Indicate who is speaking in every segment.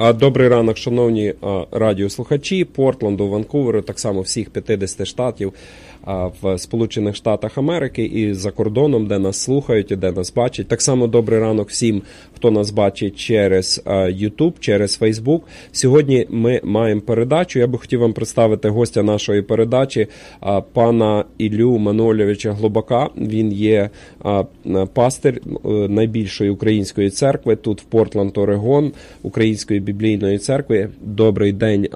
Speaker 1: Добрий ранок, шановні радіослухачі Портленду, Ванкуверу, так само всіх 50 штатів в Сполучених Штатах Америки і за кордоном, де нас слухають і де нас бачать. Так само добрий ранок всім, хто нас бачить через YouTube, через Facebook. Сьогодні ми маємо передачу. Я би хотів вам представити гостя нашої передачі, пана Ілю Манольовича Глобака. Він є пастир е, найбільшої української церкви тут в Портленд, Орегон, Української біблійної церкви. Добрий день,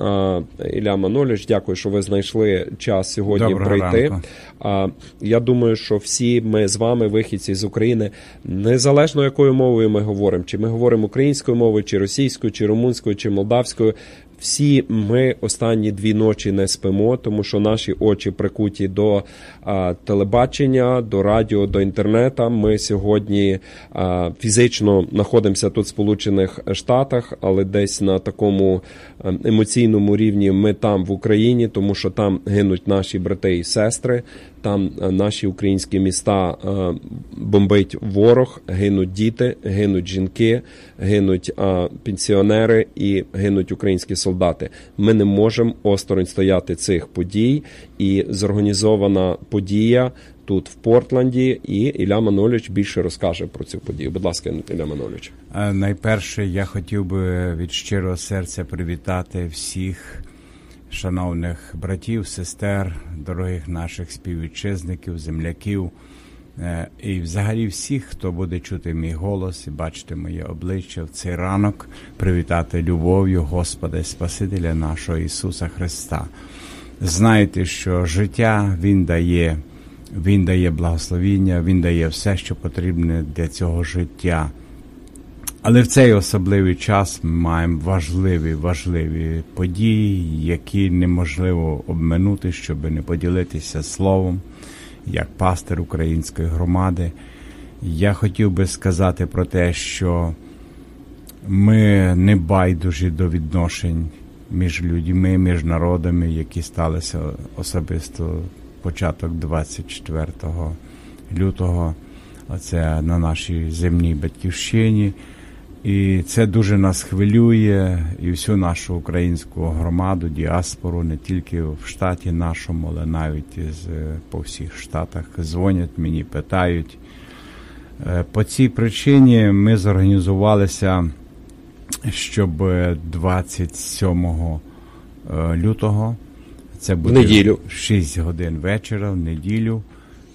Speaker 1: Ілля Манольович. Дякую, що ви знайшли час сьогодні
Speaker 2: Доброго
Speaker 1: прийти
Speaker 2: ранку.
Speaker 1: А я думаю, що всі ми з вами, вихідці з України, незалежно якою мовою ми говоримо, чи ми говоримо українською мовою, чи російською, чи румунською, чи молдавською. Всі ми останні дві ночі не спимо, тому що наші очі прикуті до а, телебачення, до радіо, до інтернету. Ми сьогодні а, фізично знаходимося тут в Сполучених Штатах, але десь на такому емоційному рівні ми там в Україні, тому що там гинуть наші брати і сестри. Там наші українські міста бомбить ворог, гинуть діти, гинуть жінки, гинуть пенсіонери і гинуть українські солдати. Ми не можемо осторонь стояти цих подій, і зорганізована подія тут в Портленді. І Ілля Маноліч більше розкаже про цю подію. Будь ласка, Ілля Маноліч.
Speaker 2: Найперше я хотів би від щирого серця привітати всіх шановних братів, сестер, дорогих наших співвітчизників, земляків і, взагалі, всіх, хто буде чути мій голос і бачити моє обличчя в цей ранок, привітати любов'ю Господа і Спасителя нашого Ісуса Христа. Знайте, що життя Він дає, Він дає благословіння, Він дає все, що потрібне для цього життя. Але в цей особливий час ми маємо важливі важливі події, які неможливо обминути, щоб не поділитися словом, як пастир української громади. Я хотів би сказати про те, що ми не байдужі до відношень між людьми, між народами, які сталися особисто початок 24 лютого. Оце на нашій земній батьківщині. І це дуже нас хвилює і всю нашу українську громаду, діаспору, не тільки в штаті нашому, але навіть з, по всіх штатах дзвонять мені, питають. По цій причині ми зорганізувалися, щоб 27 лютого, це буде
Speaker 1: в неділю.
Speaker 2: 6 годин вечора, в неділю.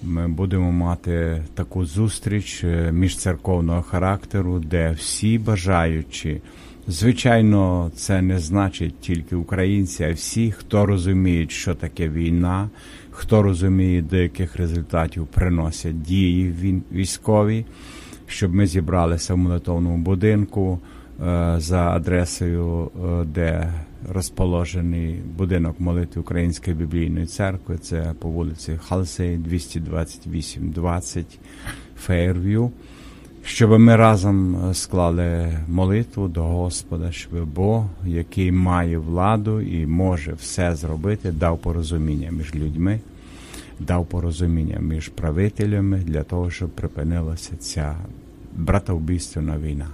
Speaker 2: Ми будемо мати таку зустріч міжцерковного характеру, де всі бажаючі, звичайно, це не значить тільки українці, а всі, хто розуміють, що таке війна, хто розуміє, до яких результатів приносять дії військові, щоб ми зібралися в молитовному будинку за адресою, де розположений будинок молитви Української біблійної церкви. Це по вулиці Халсей, 228-20 Фейрв'ю. Щоб ми разом склали молитву до Господа, щоб Бог, який має владу і може все зробити, дав порозуміння між людьми, дав порозуміння між правителями для того, щоб припинилася ця братовбійственна війна.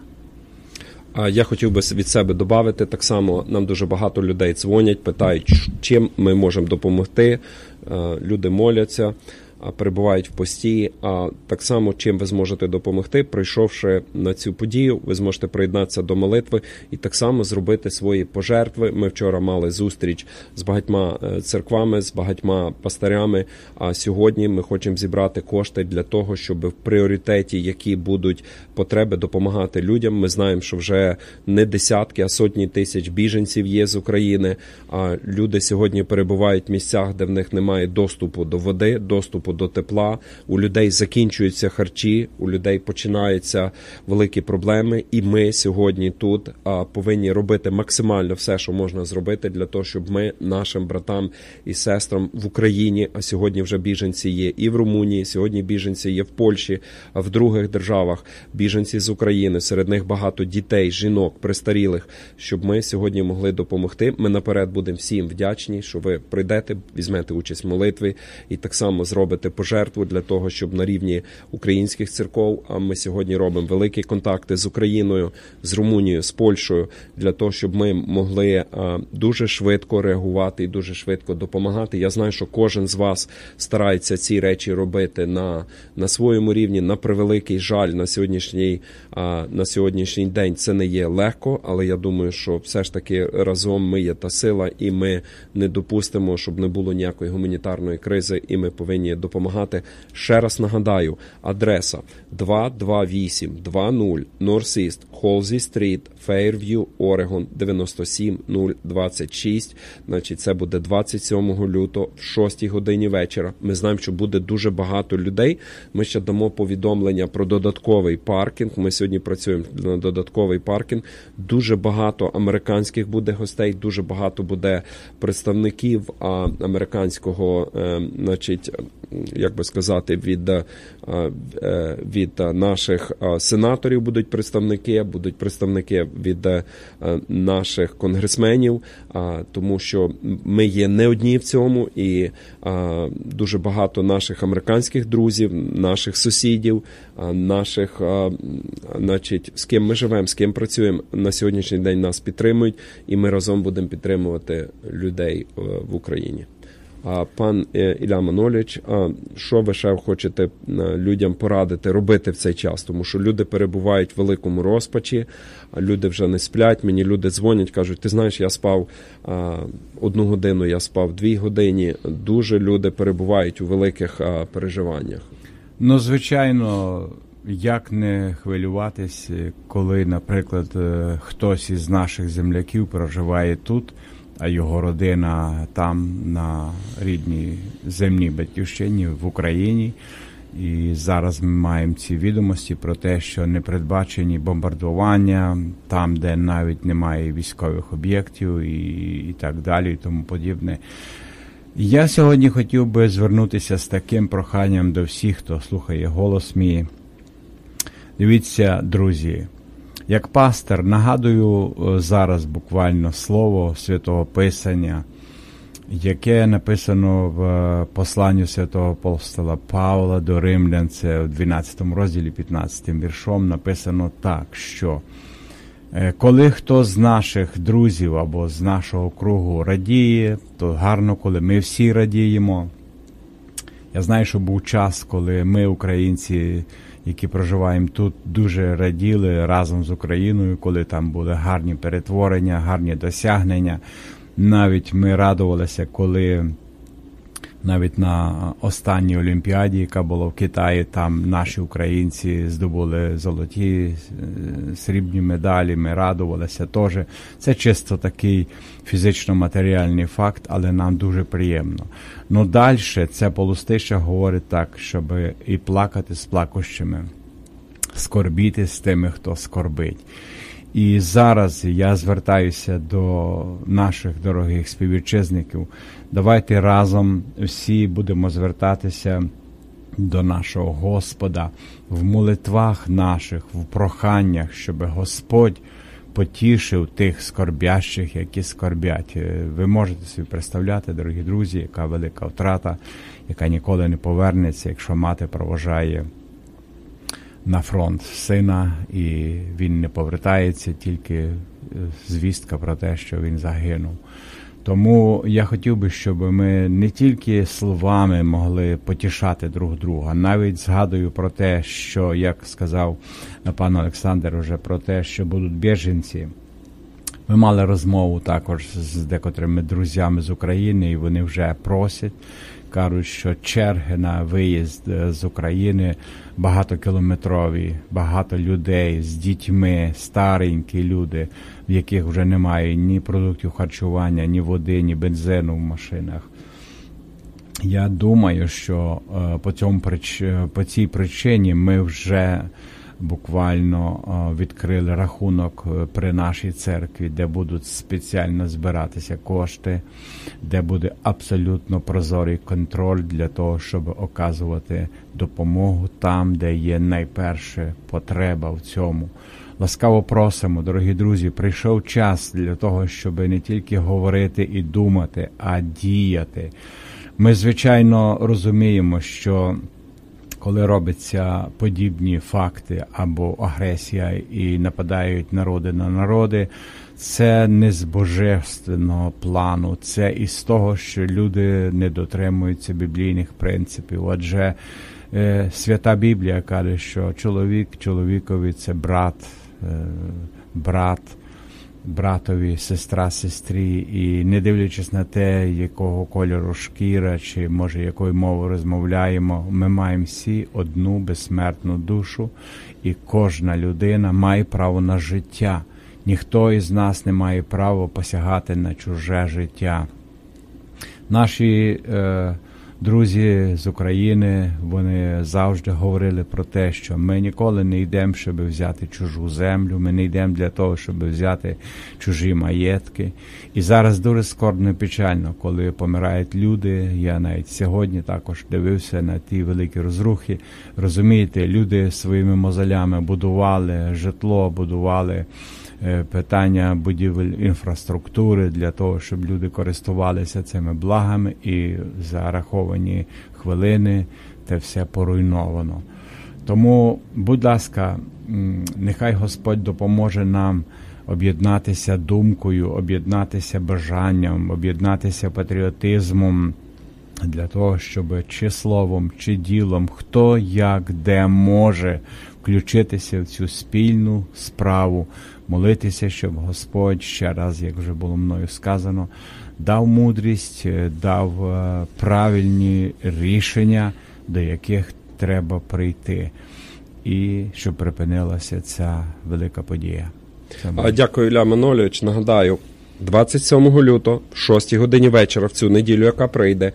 Speaker 1: Я хотів би від себе додати так само. Нам дуже багато людей дзвонять, питають, чим ми можемо допомогти. Люди моляться, перебувають в пості. А так само, чим ви зможете допомогти, прийшовши на цю подію, ви зможете приєднатися до молитви і так само зробити свої пожертви. Ми вчора мали зустріч з багатьма церквами, з багатьма пастирями. А сьогодні ми хочемо зібрати кошти для того, щоб в пріоритеті, які будуть потреби, допомагати людям. Ми знаємо, що вже не десятки, а сотні тисяч біженців є з України. А люди сьогодні перебувають в місцях, де в них немає доступу до води, доступу до тепла. У людей закінчуються харчі, у людей починаються великі проблеми. І ми сьогодні тут повинні робити максимально все, що можна зробити, для того, щоб ми нашим братам і сестрам в Україні, а сьогодні вже біженці є і в Румунії, сьогодні біженці є в Польщі, а в других державах біженці з України. Серед них багато дітей, жінок, престарілих, щоб ми сьогодні могли допомогти. Ми наперед будемо всім вдячні, що ви прийдете, візьмете участь в молитві і так само зробите робите пожертву для того, щоб на рівні українських церков. А ми сьогодні робимо великі контакти з Україною, з Румунією, з Польщею для того, щоб ми могли дуже швидко реагувати і дуже швидко допомагати. Я знаю, що кожен з вас старається ці речі робити на, на своєму рівні. На превеликий жаль на сьогоднішній на сьогоднішній день це не є легко, але я думаю, що все ж таки разом ми є та сила, і ми не допустимо, щоб не було ніякої гуманітарної кризи, і ми повинні допомагати. Ще раз нагадаю, адреса 228 20 North East Halsey Street, Fairview, Oregon 97026. Значить, це буде 27 лютого в 6 годині вечора. Ми знаємо, що буде дуже багато людей. Ми ще дамо повідомлення про додатковий паркінг. Ми сьогодні працюємо на додатковий паркінг. Дуже багато американських буде гостей, дуже багато буде представників американського, е, значить, як би сказати, від е, е, від наших сенаторів будуть представники, будуть представники від наших конгресменів, тому що ми є не одні в цьому, і дуже багато наших американських друзів, наших сусідів, наших, значить, з ким ми живемо, з ким працюємо на сьогоднішній день нас підтримують, і ми разом будемо підтримувати людей в Україні. Пан е, Ілля Маноліч, що ви ще хочете е, людям порадити робити в цей час? Тому що люди перебувають в великому розпачі, люди вже не сплять. Мені люди дзвонять, кажуть, ти знаєш, я спав одну годину, я спав дві години. Дуже люди перебувають у великих переживаннях.
Speaker 2: Ну, звичайно, як не хвилюватись, коли, наприклад, е, хтось із наших земляків проживає тут а його родина там, на рідній земній батьківщині в Україні. І зараз ми маємо ці відомості про те, що не передбачені бомбардування там, де навіть немає військових об'єктів, і, і так далі, і тому подібне. Я сьогодні хотів би звернутися з таким проханням до всіх, хто слухає голос мій. Дивіться, друзі, як пастор нагадую е, зараз буквально слово святого Писання, яке написано в е, посланню святого апостола Павла до Римлян, це в 12 розділі 15 віршом, написано так, що е, коли хто з наших друзів або з нашого кругу радіє, то гарно, коли ми всі радіємо. Я знаю, що був час, коли ми, українці, які проживаємо тут, дуже раділи разом з Україною, коли там були гарні перетворення, гарні досягнення. Навіть ми радувалися, коли навіть на останній Олімпіаді, яка була в Китаї, там наші українці здобули золоті е, срібні медалі. Ми радувалися теж. Це чисто такий фізично-матеріальний факт, але нам дуже приємно. Ну далі це полустиша говорить так, щоб і плакати з плакощами, скорбіти з тими, хто скорбить. І зараз я звертаюся до наших дорогих співвітчизників. Давайте разом всі будемо звертатися до нашого Господа в молитвах наших, в проханнях, щоб Господь потішив тих скорбящих, які скорбять. Е, ви можете собі представляти, дорогі друзі, яка велика втрата, яка ніколи не повернеться, якщо мати проважає на фронт сина, і він не повертається, тільки е, звістка про те, що він загинув. Тому я хотів би, щоб ми не тільки словами могли потішати друг друга, навіть згадую про те, що як сказав пан Олександр, уже про те, що будуть біженці. Ми мали розмову також з декотрими друзями з України, і вони вже просять кажуть, що черги на виїзд е, з України багатокілометрові, багато людей з дітьми, старенькі люди, в яких вже немає ні продуктів харчування, ні води, ні бензину в машинах. Я думаю, що е, по цьому по цій причині ми вже буквально відкрили рахунок е, при нашій церкві, де будуть спеціально збиратися кошти, де буде абсолютно прозорий контроль для того, щоб оказувати допомогу там, де є найперша потреба в цьому. Ласкаво просимо, дорогі друзі, прийшов час для того, щоб не тільки говорити і думати, а діяти. Ми, звичайно, розуміємо, що коли робляться подібні факти або агресія і нападають народи на народи, це не з божественного плану, це із того, що люди не дотримуються біблійних принципів. Адже е, свята Біблія каже, що чоловік чоловікові це брат, е, брат братові, сестра сестрі, і не дивлячись на те, якого кольору шкіра, чи може якою мовою розмовляємо, ми маємо всі одну безсмертну душу, і кожна людина має право на життя. Ніхто із нас не має права посягати на чуже життя. Наші е, друзі з України вони завжди говорили про те, що ми ніколи не йдемо, щоб взяти чужу землю. Ми не йдемо для того, щоб взяти чужі маєтки. І зараз дуже скорбно і печально, коли помирають люди. Я навіть сьогодні також дивився на ті великі розрухи. Розумієте, люди своїми мозолями будували житло, будували. Е, питання будівель інфраструктури для того, щоб люди користувалися цими благами, і зараховані хвилини те все поруйновано. Тому, будь ласка, нехай Господь допоможе нам об'єднатися думкою, об'єднатися бажанням, об'єднатися патріотизмом. Для того, щоб чи словом, чи ділом, хто як де може включитися в цю спільну справу, молитися, щоб Господь ще раз, як вже було мною сказано, дав мудрість, е, дав е, правильні рішення, до яких треба прийти, і щоб припинилася ця велика подія.
Speaker 1: Дякую, Ілля Манолійович. Нагадаю, 27 лютого, в 6 годині вечора, в цю неділю, яка прийде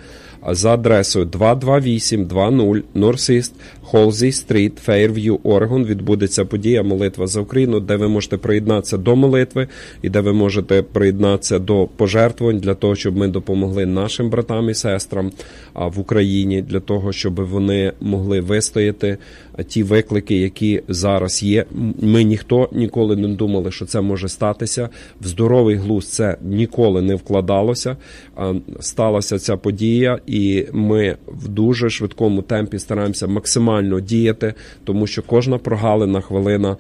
Speaker 1: за адресою 22820 Northeast Halsey Street, Fairview, Oregon відбудеться подія Молитва за Україну, де ви можете приєднатися до молитви і де ви можете приєднатися до пожертвувань для того, щоб ми допомогли нашим братам і сестрам в Україні, для того, щоб вони могли вистояти ті виклики, які зараз є. Ми ніхто ніколи не думали, що це може статися. В здоровий глузд це ніколи не вкладалося. Сталася ця подія і ми в дуже швидкому темпі стараємося максимально діяти, тому що кожна прогалина хвилина,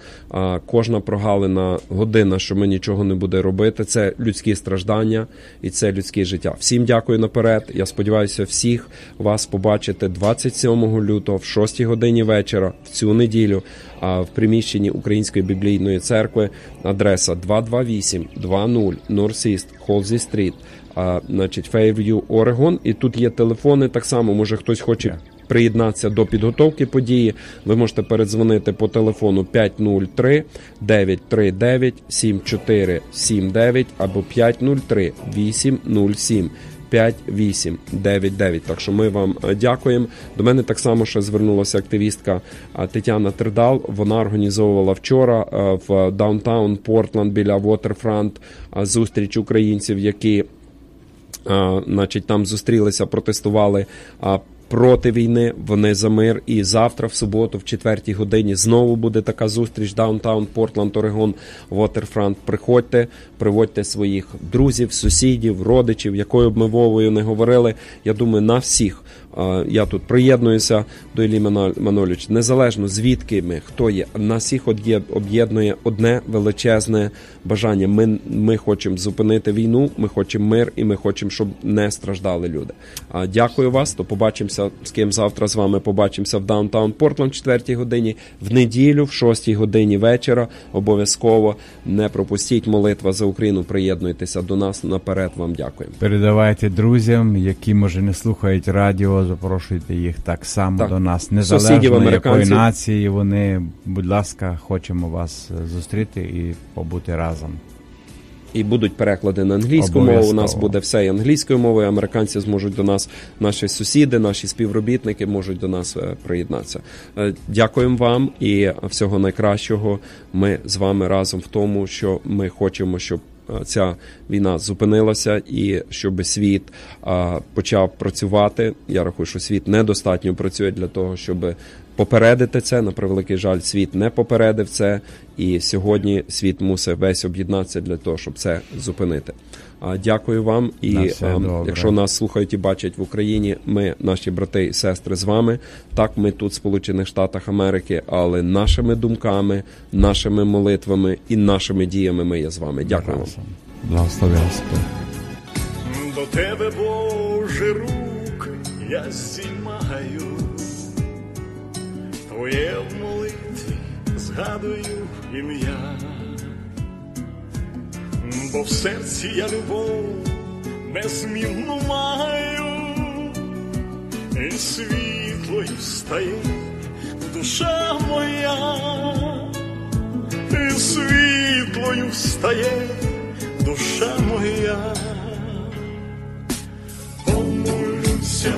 Speaker 1: кожна прогалина година, що ми нічого не буде робити, це людські страждання і це людське життя. Всім дякую наперед. Я сподіваюся, всіх вас побачити 27 лютого в 6 годині вечора в цю неділю. в приміщенні Української біблійної церкви адреса 228 20 North Холзі Стріт а, значить, Fairview, Орегон. І тут є телефони. Так само, може хтось хоче приєднатися до підготовки події. Ви можете передзвонити по телефону 503 939 7479 або 503 807 5899. Так що ми вам е, дякуємо. До мене так само ще звернулася активістка е, Тетяна Тридал. Вона організовувала вчора е, в Downtown Портланд біля Waterfront зустріч українців, які значить, там зустрілися, протестували проти війни. Вони за мир. І завтра, в суботу, в четвертій годині, знову буде така зустріч. Downtown, Портланд, Орегон, Waterfront. Приходьте, приводьте своїх друзів, сусідів, родичів, якою б ми мовою не говорили. Я думаю, на всіх. Я тут приєднуюся до Іллі Маноліч. Незалежно звідки ми, хто є, нас всіх об'єднує одне величезне бажання. Ми ми хочемо зупинити війну, ми хочемо мир і ми хочемо, щоб не страждали люди. Дякую вас. То побачимося з ким завтра з вами. Побачимося в Даунтаун Портленд в 4 годині, в неділю, в 6 годині вечора. Обов'язково не пропустіть молитва за Україну. Приєднуйтеся до нас наперед. Вам дякую.
Speaker 2: Передавайте друзям, які може не слухають радіо запрошуйте їх так само так. до нас. Незалежно якої нації вони, будь ласка, хочемо вас е, зустріти і побути разом.
Speaker 1: І будуть переклади на англійську мову. У нас буде все і англійською мовою. Американці зможуть до нас, наші сусіди, наші співробітники можуть до нас е, приєднатися. Е, дякуємо вам і всього найкращого. Ми з вами разом в тому, що ми хочемо, щоб ця війна зупинилася, і щоб світ почав працювати. Я рахую, що світ недостатньо працює для того, щоб попередити це. На превеликий жаль, світ не попередив це, і сьогодні світ мусить весь об'єднатися для того, щоб це зупинити. А дякую вам. І
Speaker 2: На все
Speaker 1: а,
Speaker 2: добре.
Speaker 1: якщо нас слухають і бачать в Україні, ми, наші брати і сестри, з вами. Так, ми тут, в Сполучених Штатах Америки, але нашими думками, нашими молитвами і нашими діями ми є з вами. Дякую вам.
Speaker 2: Благослови Господь.
Speaker 3: До тебе, Боже, рук я здіймаю, Твоє в молитві згадую ім'я, бо в серці я любов незмінну маю, і світлою стає душа моя, і світлою стає душа моя. Помолюся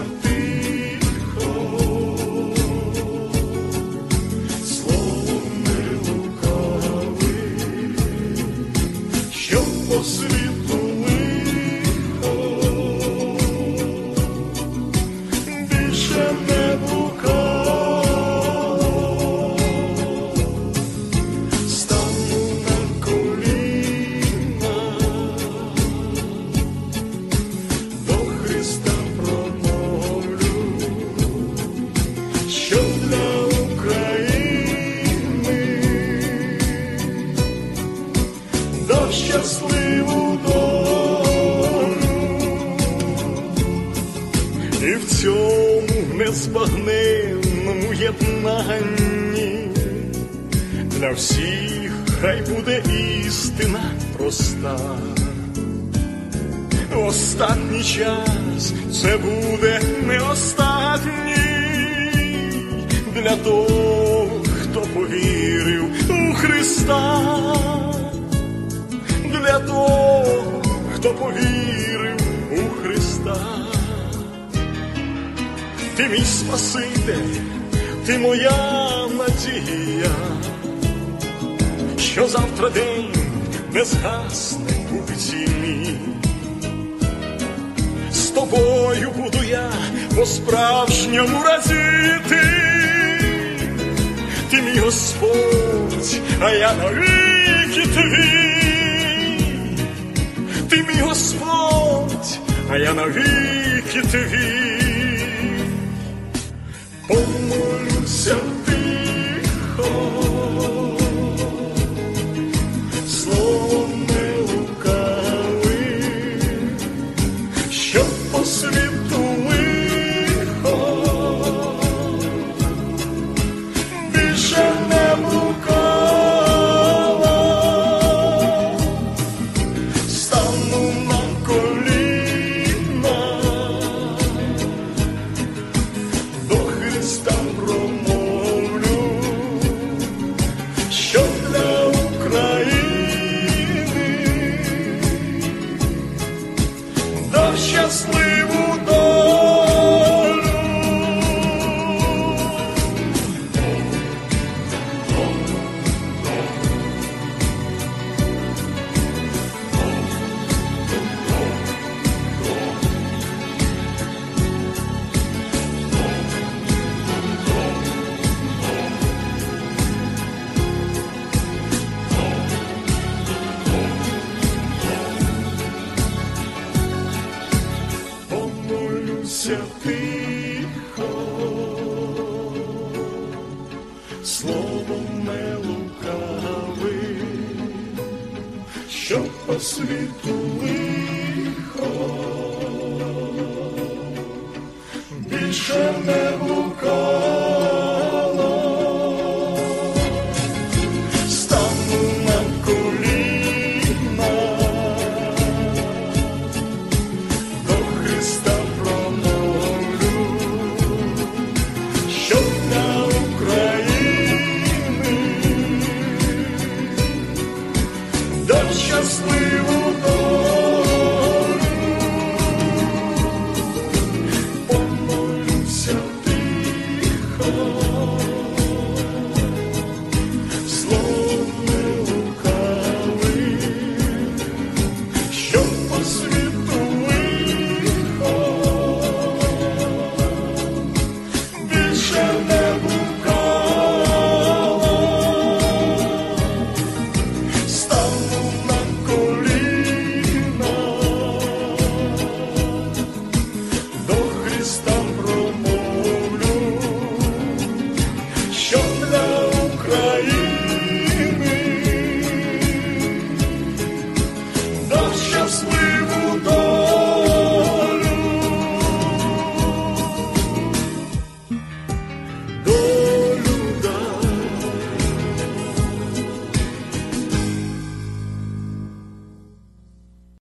Speaker 3: істина проста. Останній час це буде не останній для того, хто повірив у Христа, для того, хто повірив у Христа. Ти мій Спаситель, ти моя надія, що завтра день не згасне у ціні з тобою буду я по-справжньому радіти. Ти мій Господь, а я навіки твій. Ти мій Господь, а я навіки твій. Помолюся